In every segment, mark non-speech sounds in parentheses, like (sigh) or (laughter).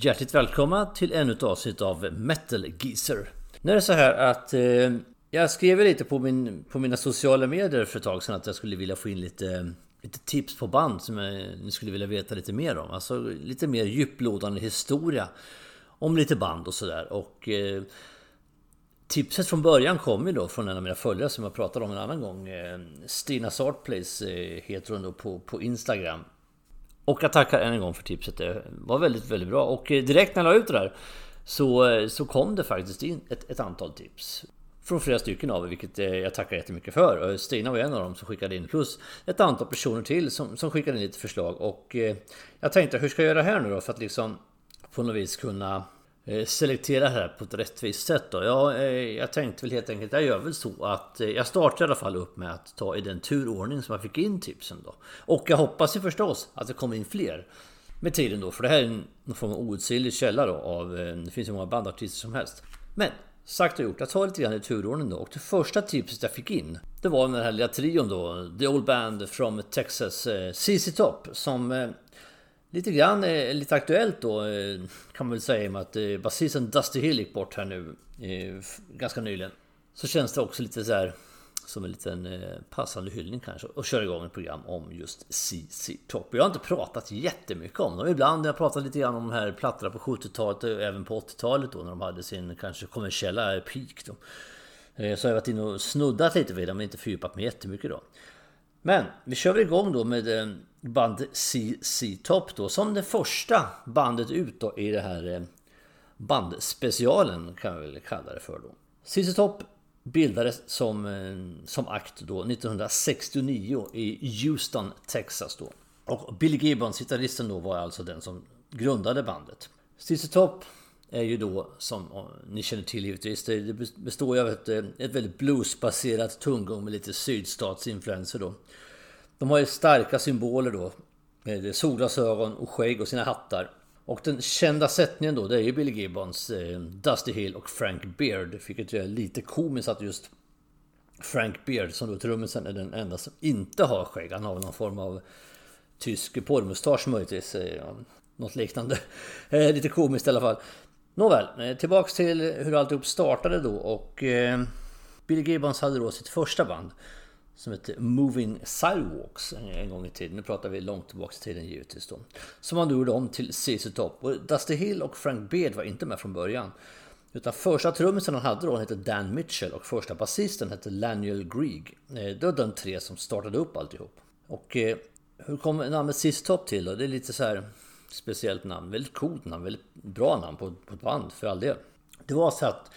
Hjärtligt välkomna till ännu ett avsnitt av Metal Geezer. Nu är det så här att eh, jag skrev lite på, min, på mina sociala medier för ett tag sedan att jag skulle vilja få in lite, lite tips på band som jag, ni skulle vilja veta lite mer om. Alltså lite mer djuplodande historia om lite band och sådär. Och eh, tipset från början kom ju då från en av mina följare som jag pratade om en annan gång. Eh, Stina Sartplace eh, heter hon då på, på Instagram. Och jag tackar än en gång för tipset. Det var väldigt, väldigt bra. Och eh, direkt när jag la ut det där så, eh, så kom det faktiskt in ett, ett antal tips. Från flera stycken av er, vilket eh, jag tackar jättemycket för. Stina var en av dem som skickade in. Plus ett antal personer till som, som skickade in lite förslag. Och jag tänkte, hur ska jag göra här nu då? För att liksom på något vis kunna Eh, selektera det här på ett rättvist sätt då? Ja, eh, jag tänkte väl helt enkelt, jag gör väl så att eh, jag startar i alla fall upp med att ta i den turordning som jag fick in tipsen då. Och jag hoppas ju förstås att det kommer in fler med tiden då, för det här är en form av outsinlig källa då av, det finns ju många bandartister som helst. Men sagt och gjort, jag tar lite grann i turordning då och det första tipset jag fick in Det var den här lilla trion då, The Old Band from Texas, CC Top som Lite grann, eh, lite aktuellt då eh, kan man väl säga i och med att eh, basisten Dusty Hill gick bort här nu eh, ganska nyligen. Så känns det också lite så här som en liten passande hyllning kanske och köra igång ett program om just CC Top. Jag har inte pratat jättemycket om dem. Ibland har jag pratat lite grann om de här plattorna på 70-talet och även på 80-talet då när de hade sin kanske kommersiella peak då. Så har jag varit inne och snuddat lite vid dem men inte fördjupat mig jättemycket då. Men vi kör väl igång då med eh, band CC Top då som det första bandet ut då i det här eh, bandspecialen kan vi väl kalla det för då. CC Top bildades som, eh, som akt då 1969 i Houston, Texas då. Och Billy Gibbons, gitarristen då, var alltså den som grundade bandet. CC Top är ju då, som ni känner till givetvis, det består ju av ett, eh, ett väldigt bluesbaserat tunggång med lite sydstatsinfluenser då. De har ju starka symboler då. Med eh, solglasögon och skägg och sina hattar. Och den kända sättningen då, det är ju Billy Gibbons, eh, Dusty Hill och Frank Beard. Vilket är lite komiskt att just Frank Beard, som då trummisen, är den enda som inte har skägg. Han har någon form av tysk porrmustasch möjligtvis. Eh, något liknande. (laughs) Eh, lite komiskt i alla fall. Nåväl, eh, tillbaks till hur alltihop startade då och eh, Billy Gibbons hade då sitt första band som hette Moving Sidewalks en gång i tiden. Nu pratar vi långt tillbaks i tiden givetvis då. Som han gjorde om till CC Top. Och Dusty Hill och Frank Beard var inte med från början. Utan första trummisen han hade då hette Dan Mitchell och första basisten hette Laniel Grieg. Eh, det var de tre som startade upp alltihop. Och eh, hur kom namnet CC Top till då? Det är lite så här speciellt namn. Väldigt coolt namn. Väldigt bra namn på, på ett band för all del. Det var så att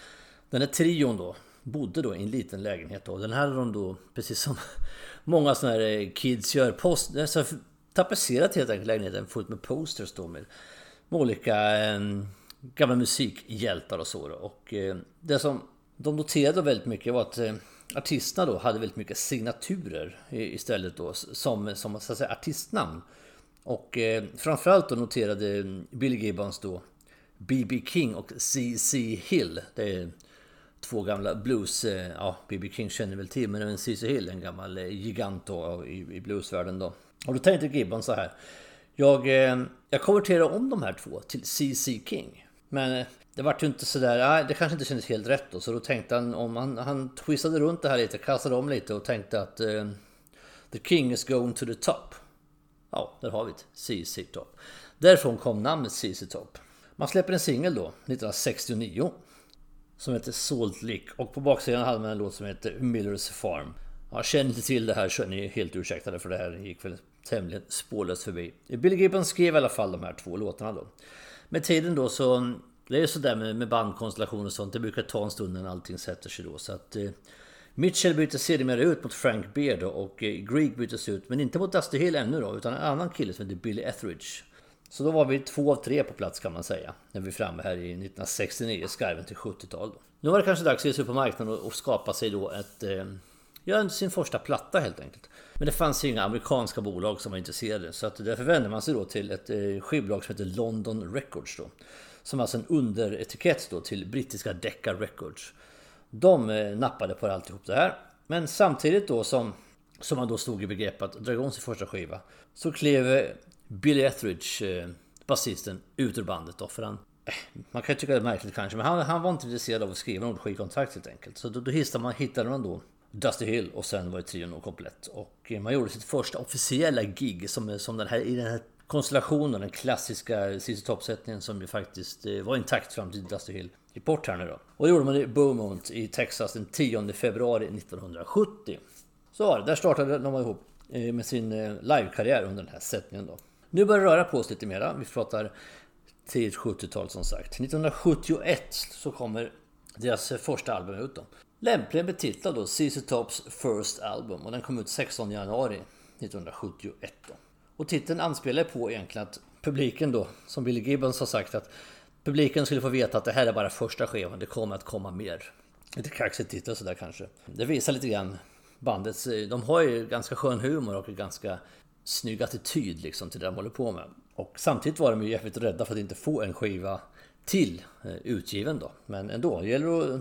den här trion då bodde då i en liten lägenhet då. Den här hade de då, precis som (laughs) många sådana här eh, kids gör, post, alltså, tapetserat helt enkelt lägenheten fullt med posters då med, med olika eh, gamla musikhjältar och så då. Och eh, det som de noterade väldigt mycket var att eh, artisterna då hade väldigt mycket signaturer istället då som, som så att säga, artistnamn. Och eh, framförallt då noterade Billy Gibbons då B.B. King och C.C. Hill. Det är två gamla blues... Eh, ja, B.B. King känner väl till, men även C.C. Hill, en gammal eh, gigant då, i, i bluesvärlden då. Och då tänkte Gibbons så här. Jag, eh, jag konverterar om de här två till C.C. King. Men eh, det vart ju inte sådär, nej ah, det kanske inte kändes helt rätt då. Så då tänkte han, om han, han twistade runt det här lite, kastade om lite och tänkte att eh, The King is going to the top. Ja, där har vi det. ZZ Top. Därifrån kom namnet ZZ Top. Man släpper en singel då, 1969. Som heter Salt Lick och på baksidan hade man en låt som heter Millers Farm. Ja, känner inte till det här så är ni helt ursäktade för det här gick väl tämligen spårlöst förbi. Billy Gibbons skrev i alla fall de här två låtarna då. Med tiden då så... Det är ju sådär med, med bandkonstellationer och sånt. Det brukar ta en stund innan allting sätter sig då. Så att... Eh, Mitchell byter sedermera ut mot Frank Beard då, och eh, byttes ut, men inte mot Dusty Hill ännu då, utan en annan kille som heter Billy Etheridge. Så då var vi två av tre på plats kan man säga. När vi är framme här i 1969, skarven till 70-tal. Nu var det kanske dags att ge sig upp på marknaden och skapa sig då ett... Eh, ja, sin första platta helt enkelt. Men det fanns inga amerikanska bolag som var intresserade. Så att därför vände man sig då till ett eh, skivbolag som heter London Records då. Som alltså en underetikett då till brittiska Decca Records. De eh, nappade på alltihop det här. Men samtidigt då som, som man då stod i begrepp att dra igång sin första skiva. Så klev eh, Billy Etheridge eh, basisten ut ur bandet då. För han, eh, man kan ju tycka det är märkligt kanske, men han, han var inte intresserad av att skriva något skivkontrakt helt enkelt. Så då, då hittade man, hittade man då Dusty Hill och sen var ju trion komplett. Och eh, man gjorde sitt första officiella gig som, som den här, i den här konstellationen, den klassiska ZZ Top-sättningen som ju faktiskt eh, var intakt fram till Dusty Hill gick bort här nu då. Och det gjorde man i Beaumont i Texas den 10 februari 1970. Så var det, där startade de ihop eh, med sin eh, livekarriär under den här sättningen då. Nu börjar det röra på sig lite mera. Vi pratar tidigt 70-tal som sagt. 1971 så kommer deras eh, första album ut då. Lämpligen betitlad då ZZ Tops First Album och den kom ut 16 januari 1971 då. Och titeln anspelar på egentligen att publiken då, som Billy Gibbons har sagt att publiken skulle få veta att det här är bara första skivan, det kommer att komma mer. Lite kaxig titel sådär kanske. Det visar lite grann bandets, eh, de har ju ganska skön humor och ganska snygg attityd liksom till det de håller på med. Och samtidigt var de ju jävligt rädda för att inte få en skiva till eh, utgiven då. Men ändå, det gäller att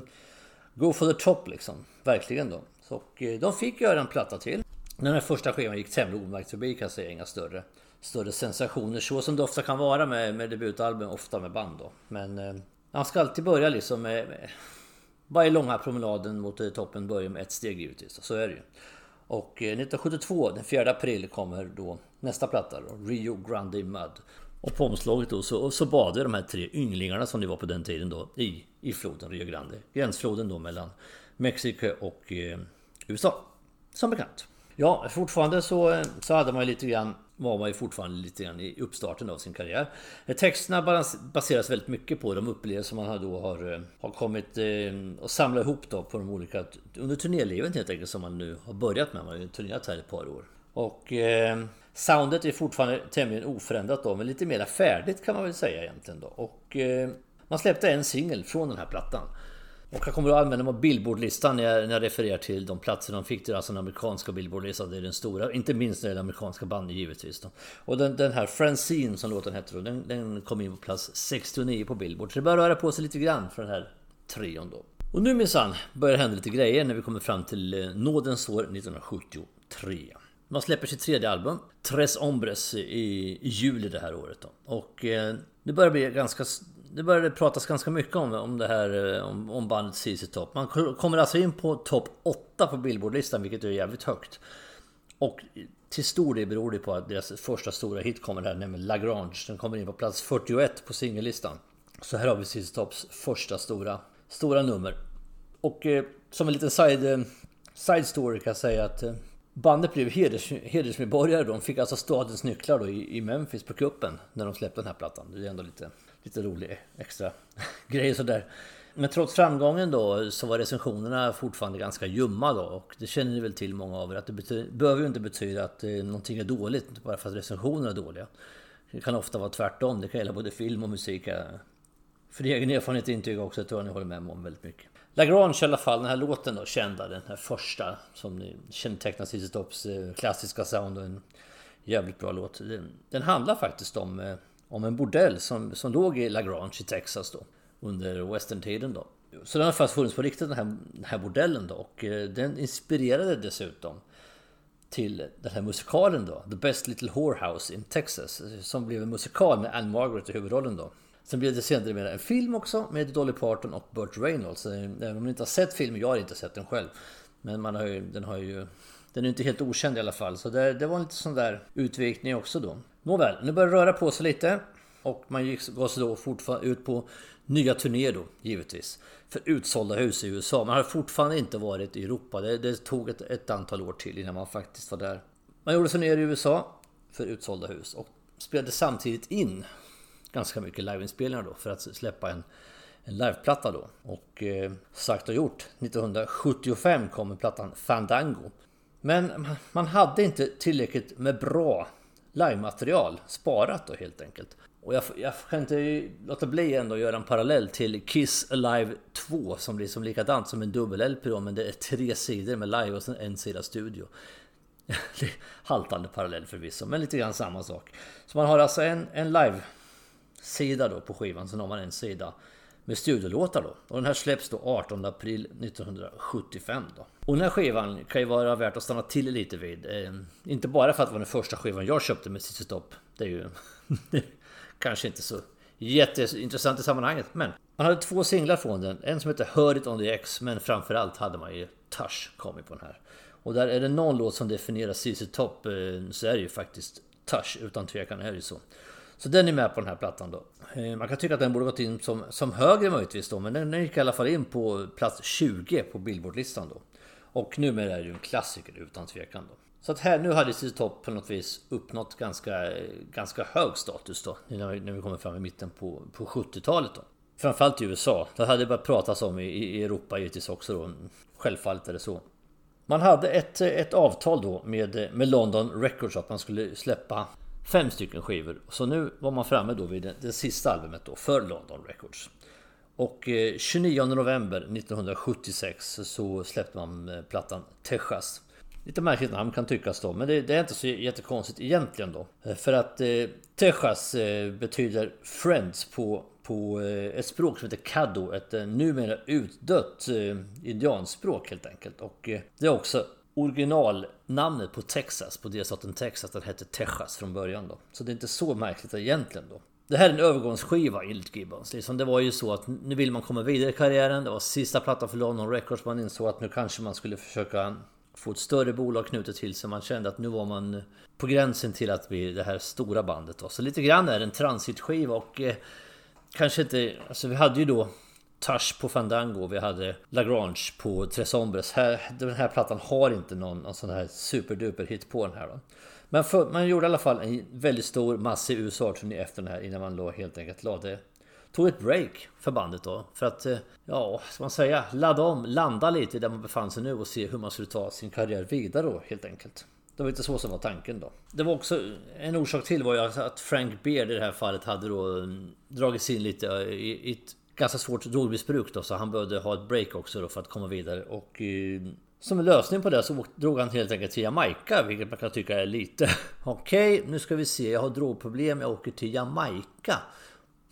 go for the top liksom. Verkligen då. Så, och de fick göra en platta till. Den här första skivan gick tämligen omärkt förbi kan jag säga, inga större, större sensationer så som det ofta kan vara med, med debutalbum, ofta med band då. Men eh, man ska alltid börja liksom med, med varje långa promenaden mot eh, toppen börjar med ett steg givetvis, så är det ju. Och eh, 1972, den 4 april, kommer då nästa platta då, Rio Grande Mud. Och på omslaget då så, så badade de här tre ynglingarna som det var på den tiden då i, i floden Rio Grande. Gränsfloden då mellan Mexiko och eh, USA. Som bekant. Ja, fortfarande så, eh, så hade man ju lite grann var man ju fortfarande lite grann i uppstarten av sin karriär. Eh, texterna baseras väldigt mycket på de upplevelser man då har, eh, har kommit eh, och samlat ihop då på de olika under turnélivet helt enkelt som man nu har börjat med. Man har ju turnerat här ett par år. Och eh, soundet är fortfarande tämligen oförändrat då, men lite mer färdigt kan man väl säga egentligen då. Och eh, man släppte en singel från den här plattan. Och jag kommer att använda mig av Billboardlistan när jag, när jag refererar till de platser de fick till, alltså den amerikanska Billboardlistan. Det är den stora, inte minst när det gäller amerikanska band givetvis. Då. Och den, den här Francine som låten hette då, den, den kom in på plats 69 på Billboard. Så det börjar röra på sig lite grann för den här trion då. Och nu minsann börjar det hända lite grejer när vi kommer fram till eh, nådens år 1973. Man släpper sitt tredje album, Tres Hombres, i, i juli det här året. Då. Och eh, det börjar bli ganska det började pratas ganska mycket om, om det här eh, om, om bandet ZZ Top. Man kommer alltså in på topp 8 på Billboardlistan, vilket är jävligt högt. Och till stor del beror det på att deras första stora hit kommer här, nämligen Lagrange. Den kommer in på plats 41 på singellistan. Så här har vi ZZ Tops första stora, stora nummer. Och eh, som en liten side, eh, side story kan jag säga att eh, bandet blev heders, hedersmedborgare. De fick alltså stadens nycklar då i, i Memphis på kuppen när de släppte den här plattan. Det är ändå lite lite rolig extra (laughs) grej sådär. Men trots framgången då så var recensionerna fortfarande ganska ljumma då och det känner ni väl till många av er att det betyder, behöver ju inte betyda att eh, någonting är dåligt bara för att recensionerna är dåliga. Det kan ofta vara tvärtom, det kan gälla både film och musik. För egen erfarenhet intygar också, jag jag ni håller med om väldigt mycket. Lagrange i alla fall, den här låten då, kända, den här första som kännetecknar ZZ Tops eh, klassiska sound och en jävligt bra låt. Den, den handlar faktiskt om eh, om en bordell som, som låg i LaGrange i Texas då. Under western-tiden då. Så den har faktiskt funnits på riktigt den här, den här bordellen då. Och eh, den inspirerade dessutom till den här musikalen då. The Best Little Whorehouse in Texas. Som blev en musikal med Anne Margaret i huvudrollen då. Sen blev det senare en film också med Dolly Parton och Burt Reynolds. Även om ni inte har sett filmen, jag har inte sett den själv. Men man har ju, den har ju... Den är inte helt okänd i alla fall. Så det, det var en lite sån där utvikning också då. Nåväl, nu börjar det röra på sig lite. Och man gick, gav sig då fortfarande ut på nya turnéer då, givetvis. För utsålda hus i USA. Man har fortfarande inte varit i Europa. Det, det tog ett, ett, antal år till innan man faktiskt var där. Man gjorde turnéer i USA för utsålda hus. Och spelade samtidigt in ganska mycket liveinspelningar då för att släppa en, en liveplatta då. Och eh, sagt och gjort, 1975 kommer plattan Fandango. Men man hade inte tillräckligt med bra livematerial sparat då helt enkelt. Och jag, jag kan inte låta bli ändå att göra en parallell till Kiss Alive 2 som blir som likadant som en dubbel-LP då men det är tre sidor med live och sen en sida studio. (laughs) haltande parallell förvisso men lite grann samma sak. Så man har alltså en, en sida då på skivan, sen har man en sida med studiolåtar då. Och den här släpps då 18 april 1975 då. Och den här skivan kan ju vara värt att stanna till lite vid. Eh, inte bara för att det var den första skivan jag köpte med ZZ Stop. Det är ju... (laughs) kanske inte så jätteintressant i sammanhanget. Men man hade två singlar från den. En som heter Hör It On The X, men framförallt hade man ju Touch kommit på den här. Och där är det någon låt som definierar CC Top eh, så är det ju faktiskt Touch, utan tvekan är det ju så. Så den är med på den här plattan då. Eh, man kan tycka att den borde gått in som, som högre möjligtvis då, men den gick i alla fall in på plats 20 på Billboardlistan då. Och numera är det ju en klassiker utan tvekan då. Så att här, nu hade CC Top på något vis uppnått ganska, ganska hög status då. När vi, när vi kommer fram i mitten på, på 70-talet då. Framförallt i USA. Det hade börjat pratas om i, i Europa givetvis också då. Självfallet är det så. Man hade ett, ett avtal då med, med London Records att man skulle släppa fem stycken skivor. Så nu var man framme då vid det, det sista albumet då för London Records. Och eh, 29 november 1976 så släppte man eh, plattan Texas. Lite märkligt namn kan tyckas då, men det, det, är inte så jättekonstigt egentligen då. Eh, för att eh, Texas eh, betyder Friends på, på eh, ett språk som heter Caddo, ett eh, numera utdött eh, indianspråk helt enkelt. Och eh, det är också originalnamnet på Texas, på delstaten Texas, den hette Texas från början då. Så det är inte så märkligt egentligen då. Det här är en övergångsskiva enligt Gibbons. Liksom, det var ju så att nu vill man komma vidare i karriären. Det var sista plattan för London Records. Man insåg att nu kanske man skulle försöka få ett större bolag knutet till sig. Man kände att nu var man på gränsen till att bli det här stora bandet. Då. Så lite grann är det en transitskiva och eh, kanske inte... Alltså vi hade ju då Touch på Fandango, vi hade Lagrange på Tres Hombres. Här, den här plattan har inte någon, någon sån här superduper hit på den här. Då. Men för, man gjorde i alla fall en väldigt stor massiv USA-turné efter den här innan man då helt enkelt lade tog ett break för bandet då. För att, eh, ja, ska man säga, ladda om, landa lite där man befann sig nu och se hur man skulle ta sin karriär vidare då helt enkelt. Det var inte så som var tanken då. Det var också en orsak till var ju att Frank Beard i det här fallet hade då mm, dragits in lite i ett ganska svårt drogmissbruk då så han behövde ha ett break också då för att komma vidare och eh, som en lösning på det så drog han helt enkelt till Jamaica vilket man kan tycka är lite (laughs) Okej, okay, nu ska vi se, jag har drogproblem, jag åker till Jamaica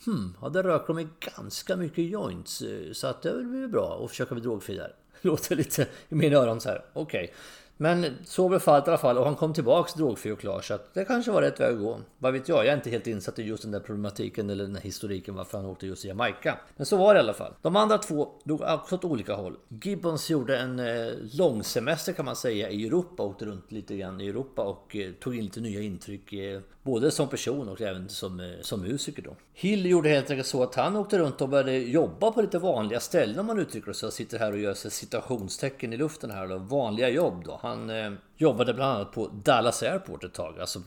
Hmm, ja, där röker de ganska mycket joints. Eh, så att det blir bra att försöka bli drogfri där. (laughs) Låter lite i mina öron så här. Okej. Okay. Men så blev fallet i alla fall och han kom tillbaks drogfri och klar så att det kanske var rätt väg att gå. Vad vet jag, jag är inte helt insatt i just den där problematiken eller den här historiken varför han åkte just till Jamaica. Men så var det i alla fall. De andra två drog också åt olika håll. Gibbons gjorde en eh, långsemester kan man säga i Europa, åkte runt lite grann i Europa och eh, tog in lite nya intryck. Eh, både som person och även som, eh, som musiker då. Hill gjorde helt enkelt så att han åkte runt och började jobba på lite vanliga ställen om man uttrycker det så. Jag sitter här och gör citationstecken i luften här då. Vanliga jobb då. Han eh, jobbade bland annat på Dallas Airport ett tag. Alltså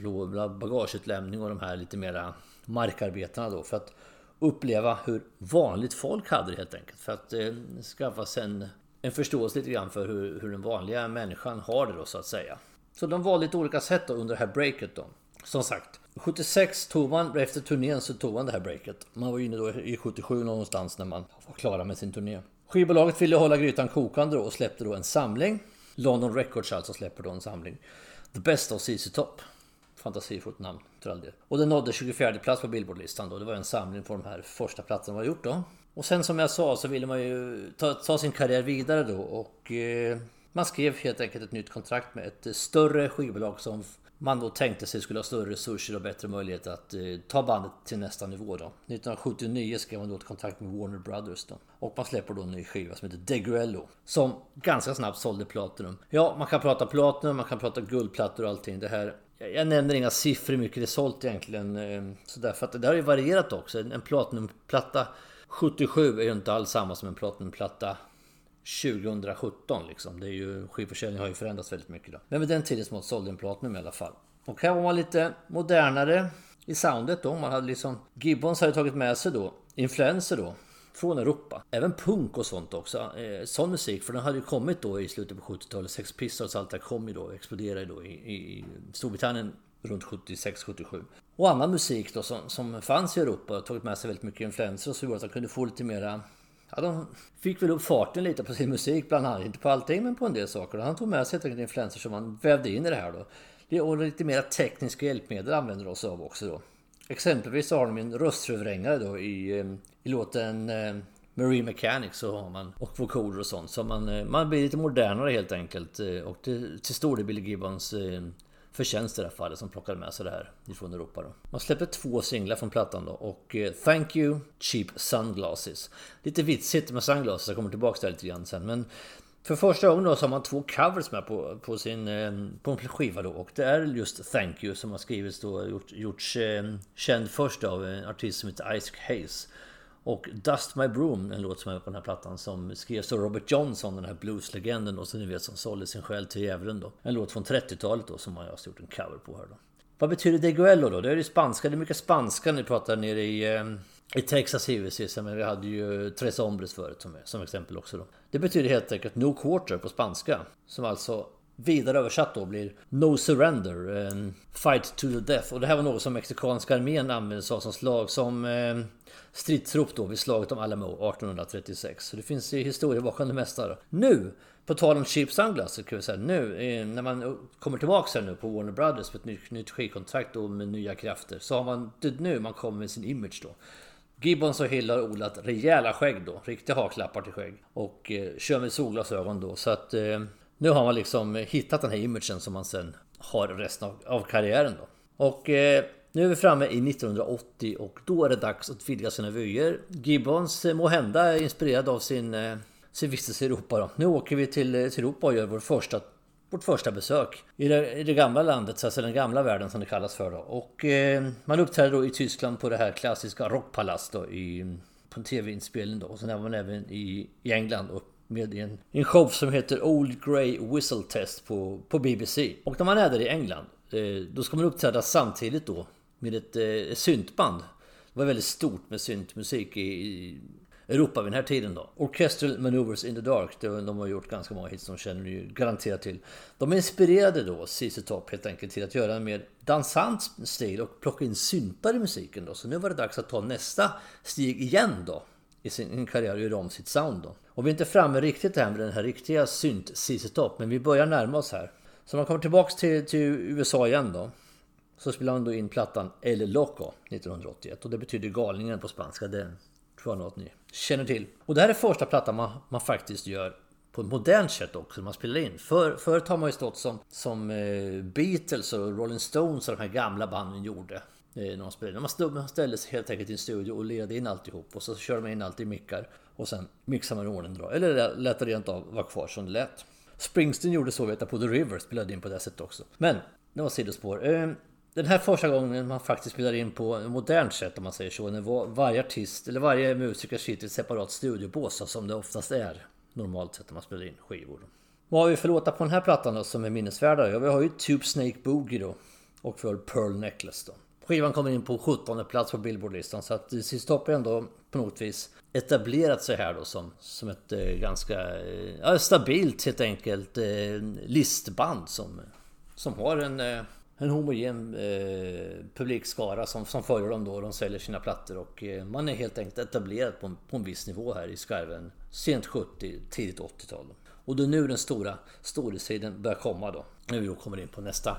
bagageutlämning och de här lite mera markarbetarna då. För att uppleva hur vanligt folk hade det helt enkelt. För att eh, skaffa sig en, en förståelse lite grann för hur, hur den vanliga människan har det då så att säga. Så de valde lite olika sätt då under det här breaket då. Som sagt, 76 tog man, efter turnén så tog man det här breaket. Man var inne då i 77 någonstans när man var klara med sin turné. Skivbolaget ville hålla grytan kokande då och släppte då en samling. London Records alltså släpper då en samling. The Best of ZZ Top. Fantasifullt namn för all del. Och den nådde 24 plats på Billboardlistan då. Det var en samling på de här första platserna man gjort då. Och sen som jag sa så ville man ju ta, ta sin karriär vidare då och eh, man skrev helt enkelt ett nytt kontrakt med ett större skivbolag som man då tänkte sig skulle ha större resurser och bättre möjlighet att eh, ta bandet till nästa nivå då. 1979 skrev man då ett kontrakt med Warner Brothers då. Och man släpper då en ny skiva som heter Degrello. Som ganska snabbt sålde Platinum. Ja, man kan prata Platinum, man kan prata guldplattor och allting. Det här jag nämner inga siffror hur mycket det är sålt egentligen. Eh, så för att det har ju varierat också. En Platinumplatta 77 är ju inte alls samma som en Platinumplatta 2017 liksom. Det är ju, skivförsäljningen har ju förändrats väldigt mycket då. Men vid den tiden mått sålde en Platinum i alla fall. Och här var man lite modernare i soundet då. Man hade liksom Gibbons hade tagit med sig då influenser då från Europa. Även punk och sånt också. Eh, sån musik, för den hade ju kommit då i slutet på 70-talet. Sex Pistols allt det kom ju då, exploderade då i, i Storbritannien runt 76-77. Och annan musik då som, som fanns i Europa och tagit med sig väldigt mycket influenser och så gjorde att de kunde få lite mera Ja, de fick väl upp farten lite på sin musik bland annat. Inte på allting men på en del saker. Han tog med sig helt enkelt influenser som han vävde in i det här då. Och lite mer tekniska hjälpmedel använder de sig av också då. Exempelvis så har de en röstförvrängare då i, eh, i låten Marie Marine Mechanics så har man och vokoder och sånt. Så man, eh, man blir lite modernare helt enkelt. Och till, till stor del Billy Gibbons förtjänst i det här fallet som plockade med sig det här ifrån Europa. Då. Man släpper två singlar från plattan då och eh, Thank You Cheap Sunglasses. Lite vitsigt med sunglasses, jag kommer tillbaka till det lite grann sen. Men för första gången då så har man två covers med på, på sin eh, på en skiva då och det är just Thank You som har skrivits då gjort, gjorts eh, känd först av en artist som heter Isaac Hayes. Och Dust My Broom, en låt som är på den här plattan som skrevs av Robert Johnson, den här blueslegenden då, som ni vet som sålde sin själ till djävulen då. En låt från 30-talet då som man har gjort en cover på här då. Vad betyder Deguello då? Det är ju spanska, det är mycket spanska ni pratar nere i, eh, i Texas givetvis. Men vi hade ju Tres Hombres förut som, som exempel också då. Det betyder helt enkelt No Quarter på spanska. Som alltså vidare översatt då blir No Surrender, Fight to the Death. Och det här var något som mexikanska armén använde sig av som slag som eh, stridsrop då vid slaget om Alamo 1836. Så det finns ju historia bakom det mesta då. Nu, på tal om cheap sunglasses kan vi säga nu eh, när man kommer tillbaka här nu på Warner Brothers med ett nytt, nytt skivkontrakt och med nya krafter. Så har man det nu man kommer med sin image då. Gibbons och Hill har odlat rejäla skägg då, riktiga haklappar till skägg. Och eh, kör med solglasögon då. Så att eh, nu har man liksom hittat den här imagen som man sen har resten av, av karriären då. Och eh, nu är vi framme i 1980 och då är det dags att vidga sina vyer. Gibbons eh, må hända är inspirerad av sin, eh, sin vistelse i Europa då. Nu åker vi till, eh, till Europa och gör vår första, vårt första besök i det, i det gamla landet, alltså den gamla världen som det kallas för då. Och eh, man uppträder då i Tyskland på det här klassiska Rockpalast då i, på en tv-inspelning då. Och sen är man även i, i England och med en, en show som heter Old Grey Whistle Test på, på BBC. Och när man är där i England eh, då ska man uppträda samtidigt då med ett eh, syntband. Det var väldigt stort med syntmusik i, i Europa vid den här tiden då. Orchestral Maneuvers in the Dark, det, de har gjort ganska många hits som känner ni garanterat till. De inspirerade då ZZ Top helt enkelt till att göra en mer dansant stil och plocka in syntar i musiken då. Så nu var det dags att ta nästa steg igen då i sin karriär och göra om sitt sound då. Och vi är inte framme riktigt än med den här riktiga synt ZZ Top, men vi börjar närma oss här. Så man kommer tillbaks till, till USA igen då. Så spelade han då in plattan El Loco 1981 och det betyder galningen på spanska. Det tror jag något ni känner till. Och det här är första plattan man, man faktiskt gör på ett modernt sätt också, man spelar in. För, förut har man ju stått som, som eh, Beatles och Rolling Stones och de här gamla banden gjorde. Eh, när de spelade. Man, man ställde sig helt enkelt i en studio och ledde in alltihop och så körde man in allt i mickar och sen mixade man i ordning då. Eller lät det rent av vara kvar som det lät. Springsteen gjorde så vet jag på The River, spelade in på det sättet också. Men det var sidospår. Eh, den här första gången man faktiskt spelar in på ett modernt sätt om man säger så. När varje artist eller varje musiker sitter i ett separat studiobås alltså, som det oftast är normalt sett när man spelar in skivor. Vad har vi för låtar på den här plattan då som är minnesvärda? Ja, vi har ju Tube Snake Boogie då. Och för Pearl Necklace då. Skivan kommer in på 17 plats på Billboardlistan så att ZZ Top är ändå på något vis etablerat sig här då som, som ett eh, ganska eh, ja, stabilt helt enkelt eh, listband som, som har en eh, en homogen eh, publikskara som, som följer dem då. De säljer sina plattor och eh, man är helt enkelt etablerad på en, på en viss nivå här i skarven. Sent 70, tidigt 80-tal. Och det är nu den stora storhetstiden börjar komma då. När vi då kommer in på nästa,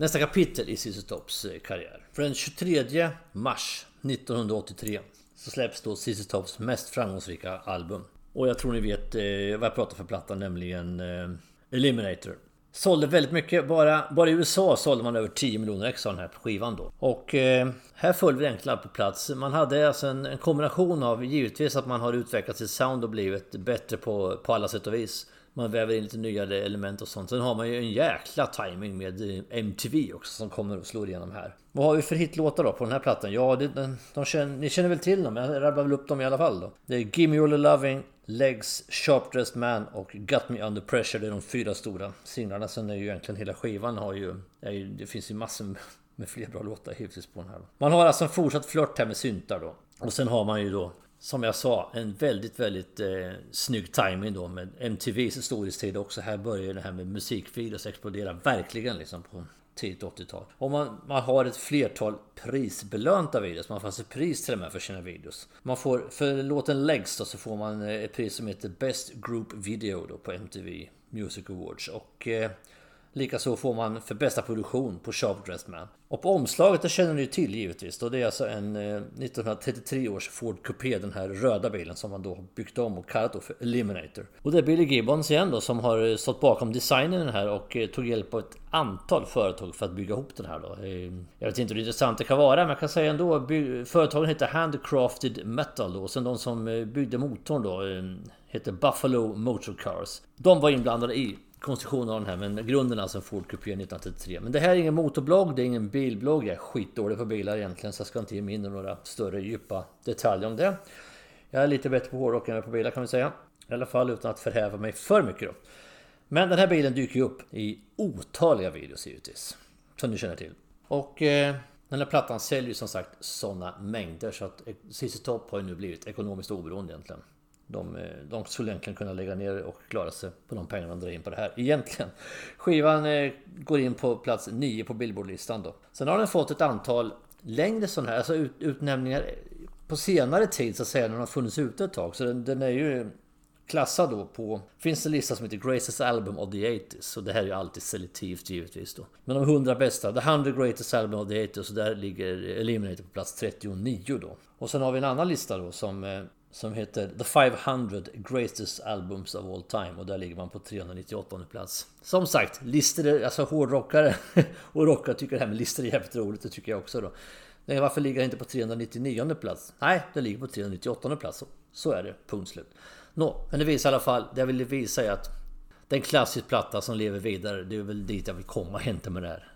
nästa kapitel i ZZ Tops eh, karriär. För den 23 mars 1983 så släpps då ZZ Tops mest framgångsrika album. Och jag tror ni vet eh, vad jag pratar för platta, nämligen eh, Eliminator. Sålde väldigt mycket. Bara, bara i USA sålde man över 10 miljoner ex av den här skivan då. Och eh, här föll vi egentligen på plats. Man hade alltså en, en, kombination av givetvis att man har utvecklat sitt sound och blivit bättre på, på alla sätt och vis. Man väver in lite nya element och sånt. Sen har man ju en jäkla timing med eh, MTV också som kommer och slår igenom här. Vad har vi för hitlåtar då på den här plattan? Ja, det, de, de känner, ni känner väl till dem? Jag rabblar väl upp dem i alla fall då. Det är Gimme All The Loving, Legs, Sharp Dressed Man och Got Me Under Pressure. Det är de fyra stora singlarna. Sen är ju egentligen hela skivan har ju... ju det finns ju massor med fler bra låtar givetvis på den här. Man har alltså en fortsatt flört här med syntar då. Och sen har man ju då som jag sa, en väldigt, väldigt eh, snygg timing då med MTVs storhetstid också. Här börjar det här med musikvideos explodera verkligen liksom på tidigt 80-tal. Och man, man har ett flertal prisbelönta videos. Man får alltså pris till och med för sina videos. Man får, för låten Legs då, så får man eh, ett pris som heter Best Group Video då på MTV Music Awards. Och eh, Likaså får man för bästa produktion på Sharp Dressed Man. Och på omslaget, det känner ni ju till givetvis. Då det är alltså en eh, 1933 års Ford Coupé, den här röda bilen som man då har byggt om och kallat då för Eliminator. Och det är Billy Gibbons igen då som har eh, stått bakom designen den här och eh, tog hjälp av ett antal företag för att bygga ihop den här då. Jag vet inte hur intressant det kan vara men jag kan säga ändå Företagen heter Handcrafted Metal då och sen de som byggde motorn då heter Buffalo Motor Cars. De var inblandade i konstruktionen av den här men grunden är alltså en Ford Coupé 1933. Men det här är ingen motorblogg, det är ingen bilblogg. Jag är skitdålig på bilar egentligen så jag ska inte ge mig in i några större djupa detaljer om det. Jag är lite bättre på hårdrock än på bilar kan vi säga. I alla fall utan att förhäva mig för mycket då. Men den här bilen dyker ju upp i otaliga videos givetvis. Som ni känner till. Och eh, den här plattan säljer ju som sagt sådana mängder så att eh, ZZ Top har ju nu blivit ekonomiskt oberoende egentligen. De, eh, de skulle egentligen kunna lägga ner och klara sig på de pengarna de drar in på det här. Egentligen. Skivan eh, går in på plats 9 på Billboardlistan då. Sen har den fått ett antal längre sådana här, alltså ut, utnämningar eh, på senare tid så att säga när den har funnits ute ett tag. Så den, den är ju klassad då på... Finns en lista som heter Greatest Album of the 80s. Och det här är ju alltid selektivt givetvis då. Men de 100 bästa, The 100 Greatest Album of the 80s. Och där ligger Eliminator på plats 39 då. Och sen har vi en annan lista då som som heter The 500 Greatest Albums of All Time och där ligger man på 398 plats. Som sagt, listor, alltså hårdrockare (laughs) och rockare tycker det här med listor är jävligt roligt, det tycker jag också då. Nej, varför ligger det inte på 399 plats? Nej, det ligger på 398 plats. Så är det, punkt slut. Nå, men det visar i alla fall, det jag ville visa är att det är en klassisk platta som lever vidare. Det är väl dit jag vill komma, inte med (laughs) det här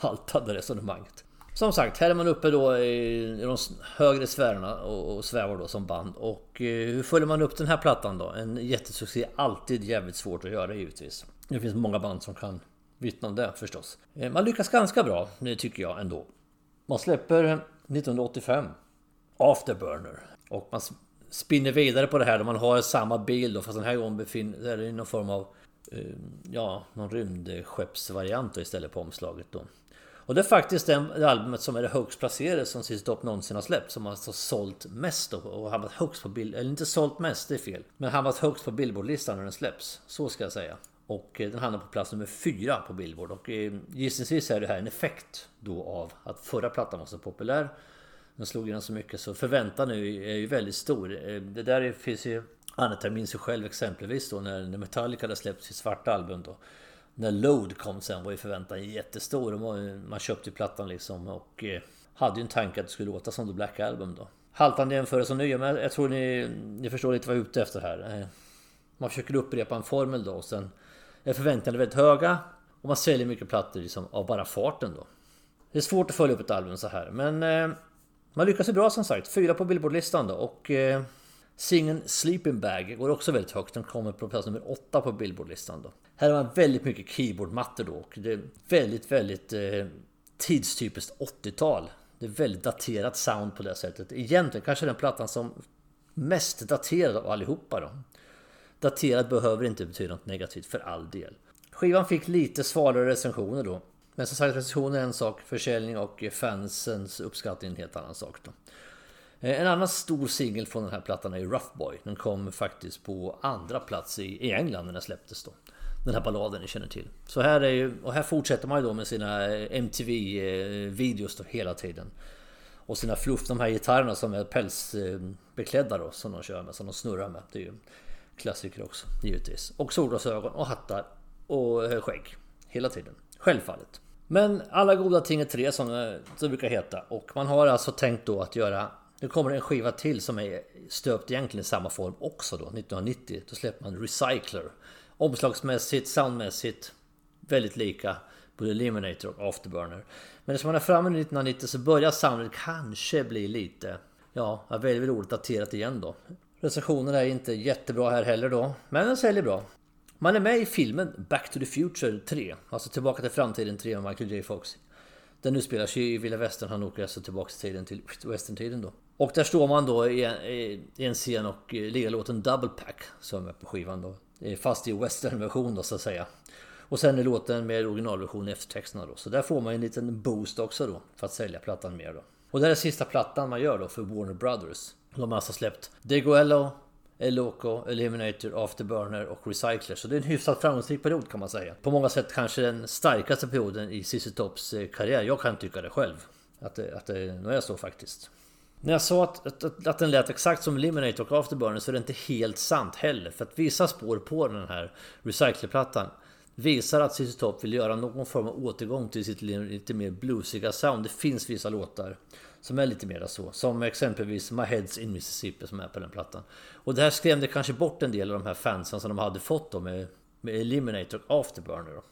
haltande resonemanget. Som sagt, här är man uppe då i de högre sfärerna och svävar då som band. Och eh, hur följer man upp den här plattan då? En jättesuccé är alltid jävligt svårt att göra givetvis. Det finns många band som kan vittna om det förstås. Eh, man lyckas ganska bra, det tycker jag ändå. Man släpper 1985 Afterburner. Och man spinner vidare på det här då man har samma bil då fast den här gången befinner sig i någon form av eh, Ja, någon rymdskeppsvariant istället på omslaget då. Och det är faktiskt det albumet som är det högst placerade som Cissi Top någonsin har släppt. Som har alltså sålt mest då, och hamnat högst på bild... Eller inte sålt mest, det är fel. Men hamnat högst på Billboardlistan när den släpps. Så ska jag säga. Och eh, den hamnar på plats nummer fyra på Billboard. Och eh, gissningsvis är det här en effekt då av att förra plattan var så populär. Den slog igenom så mycket så förväntan nu är ju väldigt stor. Eh, det där finns ju annat. Jag minns ju själv exempelvis då när Metallica hade släppt sitt svarta album då när Load kom sen var ju förväntan jättestor. Man köpte ju plattan liksom och eh, hade ju en tanke att det skulle låta som The Black Album då. Haltande jämförelse nu, men jag tror ni, ni förstår lite vad jag är ute efter här. Eh, man försöker upprepa en formel då och sen är förväntningarna väldigt höga och man säljer mycket plattor liksom av bara farten då. Det är svårt att följa upp ett album så här men eh, man lyckas ju bra som sagt. Fyra på Billboardlistan då och Singeln Sleeping Bag går också väldigt högt. Den kommer på plats nummer 8 på Billboardlistan då. Här har man väldigt mycket keyboardmattor då och det är väldigt, väldigt eh, tidstypiskt 80-tal. Det är väldigt daterat sound på det sättet. Egentligen kanske den plattan som mest daterad av allihopa då. Daterad behöver inte betyda något negativt för all del. Skivan fick lite svalare recensioner då. Men som sagt recensioner är en sak, försäljning och fansens uppskattning en helt annan sak då. Eh, en annan stor singel från den här plattan är Rough Boy. Den kom faktiskt på andra plats i England när den släpptes då. Den här balladen ni känner till. Så här är ju, och här fortsätter man ju då med sina eh, MTV-videos eh, då hela tiden. Och sina fluff, de här gitarrerna som är pälsbeklädda då som de kör med, som de snurrar med. Det är ju klassiker också givetvis. Och solglasögon och hattar och skägg. Hela tiden. Självfallet. Men alla goda ting är tre som det brukar heta. Och man har alltså tänkt då att göra nu kommer en skiva till som är stöpt egentligen i samma form också då, 1990. Då släpper man Recycler. Omslagsmässigt, soundmässigt väldigt lika både Eliminator och Afterburner. Men eftersom man är framme 1990 så börjar soundet kanske bli lite, ja, väldigt roligt daterat igen då. Recensionerna är inte jättebra här heller då, men den säljer bra. Man är med i filmen Back to the Future 3, alltså Tillbaka till framtiden 3 med Michael J Fox. Den utspelar sig i Vilda Västern, han åker alltså tillbaka till tiden till Western-tiden då. Och där står man då i en, i en scen och eh, lirar låten Double Pack som är på skivan då. Fast i westernversion då så att säga. Och sen är låten med originalversion eftertexterna då. Så där får man en liten boost också då för att sälja plattan mer då. Och det är sista plattan man gör då för Warner Brothers. De har alltså släppt Degoello, Eloco, Eliminator, Afterburner och Recycler. Så det är en hyfsat framgångsrik period kan man säga. På många sätt kanske den starkaste perioden i CC Tops eh, karriär. Jag kan tycka det själv. Att det, att det nog är så faktiskt. När jag sa att, att, att den lät exakt som Eliminator och Afterburner så är det inte helt sant heller. För att vissa spår på den här Recycler-plattan visar att ZZ Top vill göra någon form av återgång till sitt lite mer bluesiga sound. Det finns vissa låtar som är lite mer så. Som exempelvis My Heads in Mississippi som är på den plattan. Och det här skrämde kanske bort en del av de här fansen som de hade fått då med, med Eliminator och Afterburner. Då.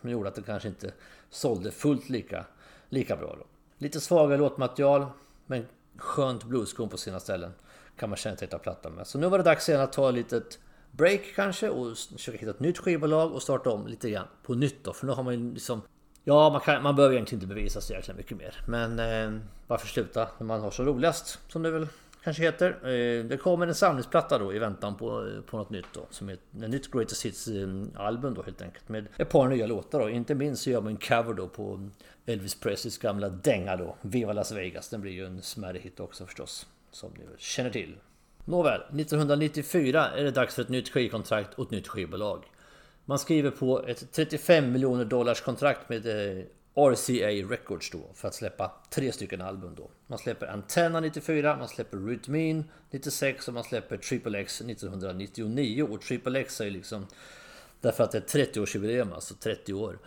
Som gjorde att det kanske inte sålde fullt lika, lika bra då. Lite svagare låtmaterial men skönt blueskom på sina ställen. Kan man känneteckna plattan med. Så nu var det dags igen att ta ett litet break kanske och försöka hitta ett nytt skivbolag och starta om lite grann på nytt då. För nu har man ju liksom Ja, man, kan, man behöver egentligen inte bevisa så jäkla mycket mer. Men eh, varför sluta när man har så roligast? Som det väl kanske heter. Eh, det kommer en samlingsplatta då i väntan på, eh, på något nytt då. Som är ett nytt Greatest Hits eh, album då helt enkelt. Med ett par nya låtar då. Inte minst så gör man en cover då på Elvis Presleys gamla dänga då. Viva Las Vegas. Den blir ju en smärre hit också förstås. Som ni väl känner till. Nåväl, 1994 är det dags för ett nytt skivkontrakt och ett nytt skivbolag. Man skriver på ett 35 miljoner dollars kontrakt med eh, RCA Records då för att släppa tre stycken album då. Man släpper Antenna 94, man släpper Rhythmine 96 och man släpper Triple X 1999. Och Triple X är ju liksom därför att det är 30-årsjubileum, alltså 30 år.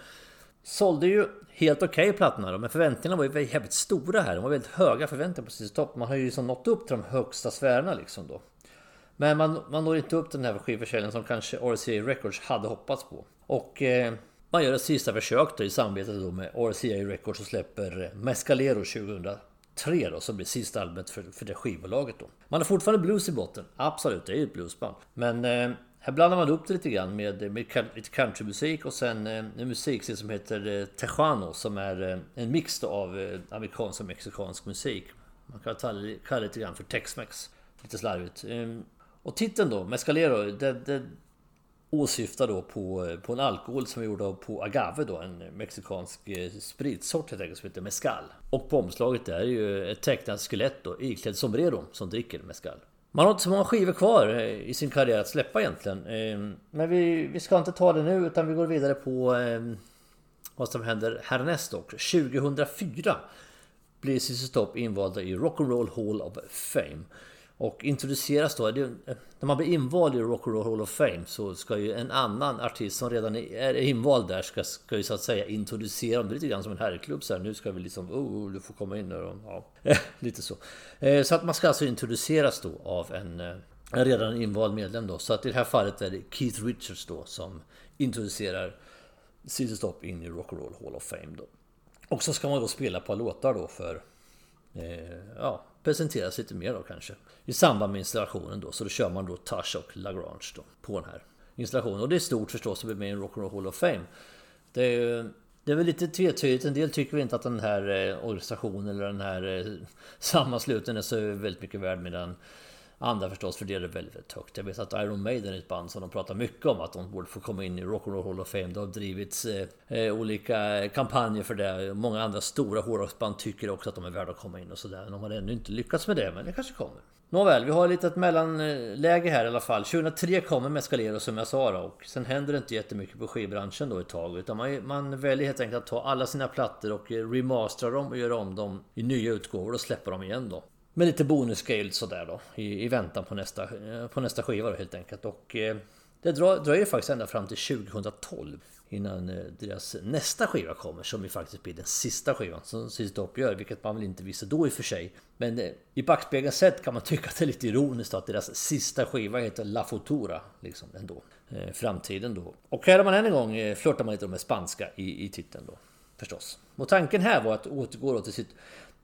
Sålde ju helt okej okay, plattorna då, men förväntningarna var ju jävligt stora här. De var väldigt höga förväntningar på sin topp. Man har ju liksom nått upp till de högsta sfärerna liksom då. Men man, man når inte upp till den här skivförsäljningen som kanske RCA Records hade hoppats på. Och eh, man gör ett sista försök då i samarbete då med RCA Records och släpper Mescalero 2003 då som blir sista albumet för, för det skivbolaget då. Man har fortfarande blues i botten, absolut, det är ju ett bluesband. Men eh, här blandar man upp det lite grann med, med lite countrymusik och sen eh, en musikstil som heter eh, Tejano som är eh, en mix av eh, amerikansk och mexikansk musik. Man kan kalla det lite grann för Tex-Mex. Lite slarvigt. Ehm, och titeln då, Mescalero, det, det åsyftar då på, på en alkohol som är gjord på agave då, en mexikansk eh, spritsort helt enkelt som heter mezcal. Och på omslaget där är ju ett tecknat skelett då, iklädd sombrero som dricker mezcal. Man har inte så många skivor kvar eh, i sin karriär att släppa egentligen. Ehm, men vi, vi ska inte ta det nu utan vi går vidare på ehm, vad som händer härnäst dock. 2004 blir ZZ Stopp invalda i Rock'n'Roll Hall of Fame. Och introduceras då, det, eh, när man blir invald i Rock and Roll Hall of Fame så ska ju en annan artist som redan är invald där ska, ska ju så att säga introducera dem. Det är lite grann som en herrklubb så här. Nu ska vi liksom, oh, oh du får komma in där och ja, (laughs) eh, lite så. Eh, så att man ska alltså introduceras då av en, en redan invald medlem då. Så att i det här fallet är det Keith Richards då som introducerar ZZ Stop in i Rock and Roll Hall of Fame då. Och så ska man då spela ett par låtar då för eh, ja, presenteras lite mer då kanske. I samband med installationen då. Så då kör man då Tush och Lagrange då på den här installationen. Och det är stort förstås att bli med i Rock'n'Roll Hall of Fame. Det är, det är väl lite tvetydigt. En del tycker inte att den här eh, organisationen eller den här eh, (laughs) sammanslutningen är så väldigt mycket värd medan Andra förstås för det är väldigt, väldigt högt. Jag vet att Iron Maiden är ett band som de pratar mycket om att de borde få komma in i Rock'n'Roll Hall of Fame. Det har drivits eh, eh olika kampanjer för det. Många andra stora hårdrocksband tycker också att de är värda att komma in och sådär. De har ännu inte lyckats med det, men det kanske kommer. Nåväl, vi har ett litet mellanläge här i alla fall. 2003 kommer Mescalero som jag sa då, och sen händer det inte jättemycket på skivbranschen då ett tag. Utan man, man väljer helt enkelt att ta alla sina plattor och eh, remastera dem och göra om dem i nya utgåvor och släppa dem igen då. Med lite bonuscale sådär då i, i väntan på nästa, eh, på nästa skiva då helt enkelt. Och eh, det dröjer faktiskt ända fram till 2012 innan eh, deras nästa skiva kommer som ju faktiskt blir den sista skivan som Sist upp gör, vilket man väl inte visste då i och för sig. Men eh, i backspegeln sett kan man tycka att det är lite ironiskt att deras sista skiva heter La Futura, liksom ändå. Eh, framtiden då. Och här har man än en gång flörtar man lite med spanska i, i titeln då. Förstås. Och tanken här var att återgå till sitt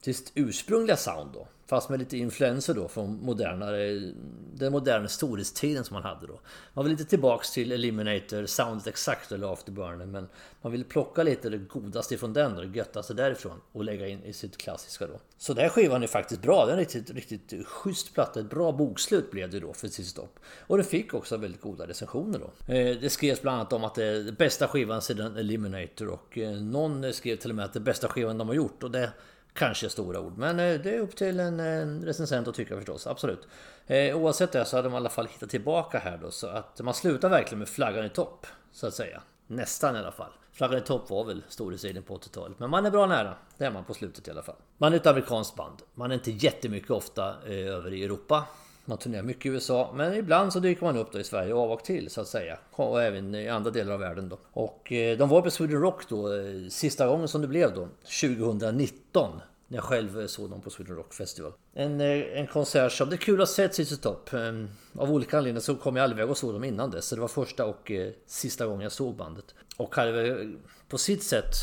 till sitt ursprungliga sound då. Fast med lite influenser då från modernare, den moderna storhetstiden som man hade då. Man vill inte tillbaks till Eliminator, soundet exakt eller Afterburner men man vill plocka lite det godaste ifrån den och det göttaste därifrån och lägga in i sitt klassiska då. Så den här skivan är faktiskt bra, den är en riktigt, riktigt schysst platta. Ett bra bokslut blev det då för sitt stopp. Och den fick också väldigt goda recensioner då. Eh, det skrevs bland annat om att det är den bästa skivan sedan Eliminator och eh, någon skrev till och med att det är bästa skivan de har gjort och det kanske stora ord. Men eh, det är upp till en, recensent att tycka förstås, absolut. Eh, oavsett det så hade man i alla fall hittat tillbaka här då. Så att man slutar verkligen med flaggan i topp. Så att säga. Nästan i alla fall. Flaggan i topp var väl storhetstiden på 80-talet. Men man är bra nära. Det är man på slutet i alla fall. Man är ett amerikanskt band. Man är inte jättemycket ofta eh, över i Europa. Man turnerar mycket i USA, men ibland så dyker man upp då i Sverige av och till så att säga. Och även i andra delar av världen då. Och eh, de var på Sweden Rock då, eh, sista gången som det blev då, 2019. När jag själv eh, såg dem på Sweden Rock Festival. En, en konsert som det är kul att se ZZ Top. Ehm, av olika anledningar så kom jag aldrig iväg och såg dem innan dess. Så det var första och sista gången jag såg bandet. Och hade på sitt sätt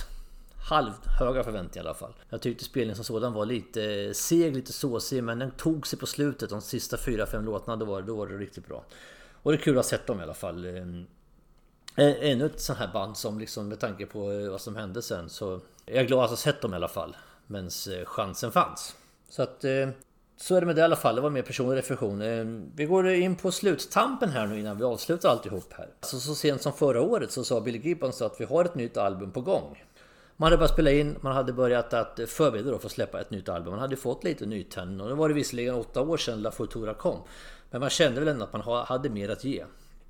halvt höga förväntningar i alla fall. Jag tyckte spelningen som sådan var lite eh, seg, lite såsig men den tog sig på slutet. De sista 4-5 låtarna, då var, då var det riktigt bra. Och det är kul att ha sett dem i alla fall. Eh, eh, ännu ett sånt här band som liksom med tanke på vad som hände sen så är jag glad att ha sett dem i alla fall. Men chansen fanns. Så att så är det med det i alla fall. Det var mer personlig reflektion. Vi går in på sluttampen här nu innan vi avslutar alltihop här. Alltså så sent som förra året så sa Billy Gibbons att vi har ett nytt album på gång. Man hade börjat spela in, man hade börjat att förbereda för att släppa ett nytt album. Man hade fått lite nytändning och nu var det visserligen åtta år sedan La Futura kom. Men man kände väl ändå att man hade mer att ge.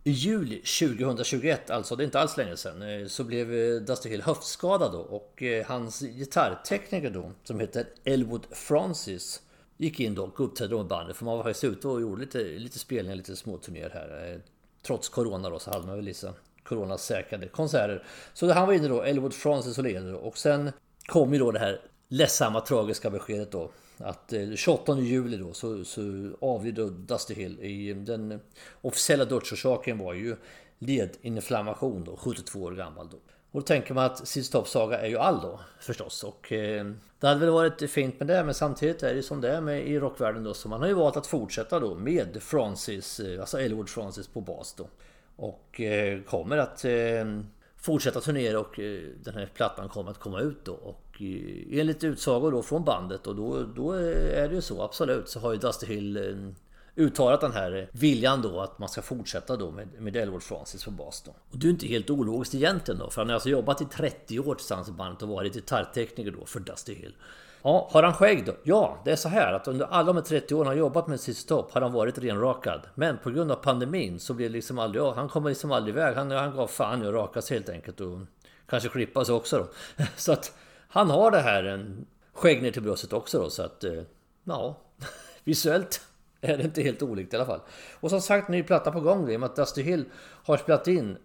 I juli 2021, alltså det är inte alls länge sedan, eh, så blev eh, Dusty Hill höftskadad då och eh, hans gitarrtekniker då, som heter Elwood Francis, gick in då och uppträdde med bandet. För man var faktiskt ute och gjorde lite, lite spelningar, lite småturnéer här. Trots Corona då så hade man väl lite coronasäkrade konserter. Så han var inne då, Elwood Francis och ledare och sen kom ju då det här ledsamma tragiska beskedet då. Att eh, 28 juli då så, så avled då Dusty Hill. I eh, den officiella dödsorsaken var ju ledinflammation då, 72 år gammal då. Och då tänker man att Sis Saga är ju all då förstås. Och eh, det hade väl varit fint med det men samtidigt är det som det är med i rockvärlden då. Så man har ju valt att fortsätta då med Francis, eh, alltså Elwood Francis på bas då. Och eh, kommer att eh, fortsätta turnera och eh, den här plattan kommer att komma ut då. Och enligt utsagor då från bandet och då, då är det ju så absolut så har ju Dusty Hill uttalat den här viljan då att man ska fortsätta då med, med Elwood Francis på bas då. Och det är inte helt ologiskt egentligen då för han har alltså jobbat i 30 år tillsammans med bandet och varit gitarrtekniker då för Dusty Hill. Ja, har han skägg då? Ja, det är så här att under alla de 30 åren han jobbat med sitt Top har han varit renrakad. Men på grund av pandemin så blir det liksom aldrig av. Han kommer liksom aldrig iväg. Han, han gav fan i att raka sig helt enkelt och kanske klippa sig också då. (laughs) Så att han har det här en skägg ner till bröstet också då så att eh, ja, (laughs) visuellt är det inte helt olikt i alla fall. Och som sagt, ny platta på gång. I och med att Dusty Hill har spelat in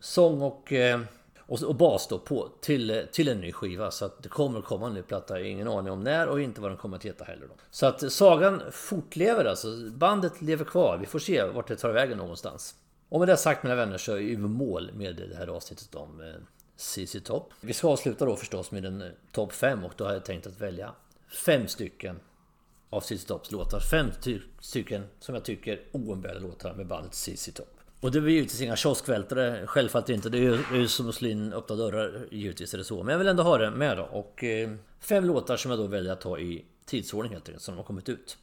sång och eh, och, och bas då på till, till en ny skiva. Så att det kommer komma en ny platta. Jag har Ingen aning om när och inte vad den kommer att heta heller. Då. Så att sagan fortlever alltså. Bandet lever kvar. Vi får se vart det tar vägen någonstans. Och med det sagt mina vänner så är vi mål med det här avsnittet om eh, CC Top. Vi ska avsluta då förstås med en eh, topp 5 och då har jag tänkt att välja fem stycken av CC Tops låtar. Fem stycken som jag tycker oumbärliga låtar med bandet CC Top. Och det blir givetvis inga kioskvältare, självfallet inte. Det är ju, det är ju som att slå in öppna dörrar, givetvis är det så. Men jag vill ändå ha det med då. Och eh, fem låtar som jag då väljer att ta i tidsordning helt enkelt, som de har kommit ut.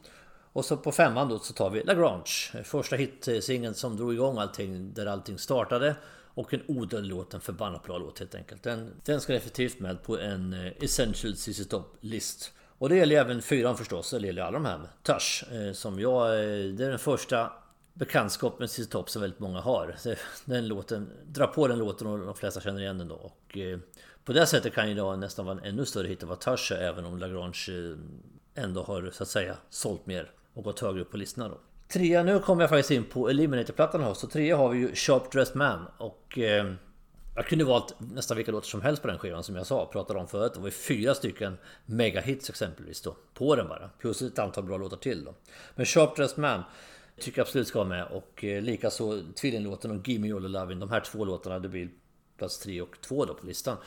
Och så på femman då så tar vi Lagrange, första hitsingeln som drog igång allting, där allting startade. Och en odödlig låt, en förbannat bra låt helt enkelt. Den, den ska definitivt med på en eh, Essential CC Top-list. Och det gäller även fyran förstås, det gäller alla de här. Tush, eh, som jag, eh, det är den första bekantskap med Cissi Topp som väldigt många har. Den låten, dra på den låten och de flesta känner igen den då. Och eh, på det sättet kan ju då nästan vara en ännu större hit än vad Tasha även om Lagrange eh, ändå har så att säga sålt mer och gått högre upp på listorna då. Trea, nu kommer jag faktiskt in på Eliminator-plattan här. Så trea har vi ju Sharp Dressed Man och eh, jag kunde valt nästan vilka låtar som helst på den skivan som jag sa, pratade om förut. Det var ju fyra stycken megahits exempelvis då, på den bara. Plus ett antal bra låtar till då. Men Sharp Dressed Man Tycker absolut ska vara med och eh, likaså Tvillinglåten och Gimme Your Lovin' De här två låtarna det blir plats tre och två då på listan.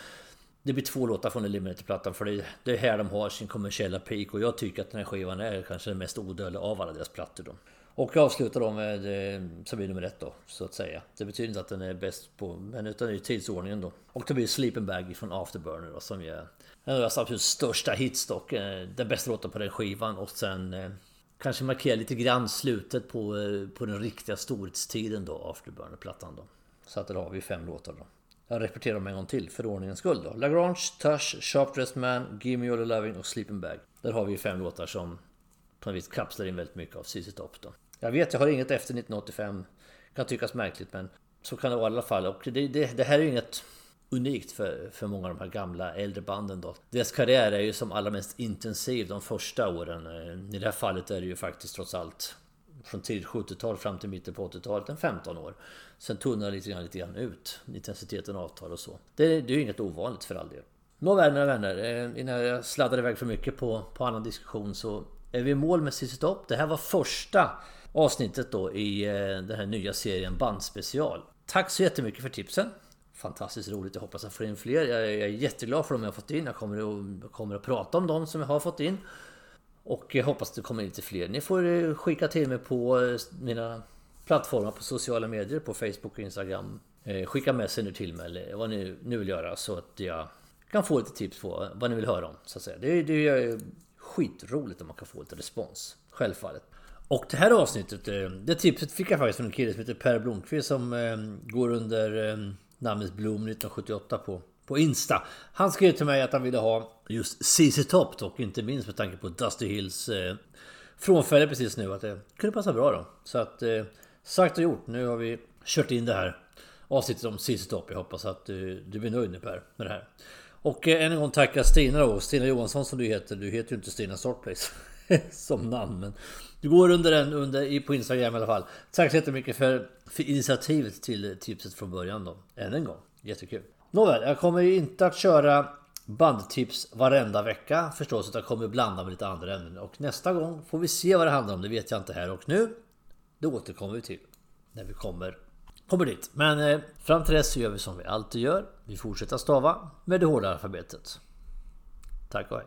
Det blir två låtar från Eliminator-plattan för det, det är här de har sin kommersiella peak och jag tycker att den här skivan är kanske den mest odödliga av alla deras plattor då. Och jag avslutar då med eh, som blir nummer ett då, så att säga. Det betyder inte att den är bäst på, men utan det är tidsordningen då. Och det blir Sleeping Bag från Afterburner då, som är en av deras absolut största hits dock. Eh, den bästa låten på den skivan och sen eh, Kanske markerar lite grann slutet på, eh, på den riktiga storhetstiden då, Afterburner-plattan då. Så att där har vi fem låtar då. Jag repeterar dem en gång till för ordningens skull då. Lagrange, Tush, Sharp Dressed Man, Give Me All The Loving och Sleeping Bag. Där har vi fem låtar som på något vis kapslar in väldigt mycket av ZZ Top då. Jag vet, jag har inget efter 1985. Kan tyckas märkligt men så kan det vara i alla fall. Och det, det, det här är ju inget unikt för, för många av de här gamla äldre banden då. Deras karriär är ju som allra mest intensiv de första åren. Eh, I det här fallet är det ju faktiskt trots allt från tidigt 70-tal fram till mitten på 80-talet, en 15 år. Sen tunnar lite grann, lite grann ut. Intensiteten avtar och så. Det, det är ju inget ovanligt för all del. Nåväl mina vänner, eh, innan jag sladdar iväg för mycket på, på annan diskussion så är vi i mål med ZZ Top. Det här var första avsnittet då i eh, den här nya serien Bandspecial. Tack så jättemycket för tipsen! Fantastiskt roligt, jag hoppas jag får in fler. Jag är jätteglad för de jag har fått in. Jag kommer att, kommer att prata om dem som jag har fått in. Och jag hoppas det kommer in lite fler. Ni får eh, skicka till mig på eh, mina plattformar på sociala medier, på Facebook och Instagram. Eh, skicka messenger till mig eller vad ni nu vill göra så att jag kan få lite tips på vad ni vill höra om. Så att säga. Det, det är skitroligt om man kan få lite respons. Självfallet. Och det här avsnittet, eh, det tipset fick jag faktiskt från en kille som heter Per Blomqvist som går under namnet Bloom 1978 på på Insta. Han skrev till mig att han ville ha just CC Top och inte minst med tanke på Dusty Hills eh, frånfälle precis nu att det kunde passa bra då. Så att eh, sagt och gjort. Nu har vi kört in det här avsnittet om CC Top. Jag hoppas att du, du blir nöjd nu Per med det här. Och eh, än en gång tacka Stina då. Stina Johansson som du heter. Du heter ju inte Stina Sortplace (laughs) som namn men du går under den under, på Instagram i alla fall. Tack så jättemycket för, för initiativet till tipset från början då. Än en gång. Jättekul. Nåväl, jag kommer ju inte att köra bandtips varenda vecka förstås. Utan jag kommer blanda med lite andra ämnen. Och nästa gång får vi se vad det handlar om. Det vet jag inte här och nu. Det återkommer vi till. När vi kommer, kommer dit. Men eh, fram till dess så gör vi som vi alltid gör. Vi fortsätter stava med det hårda alfabetet. Tack och hej.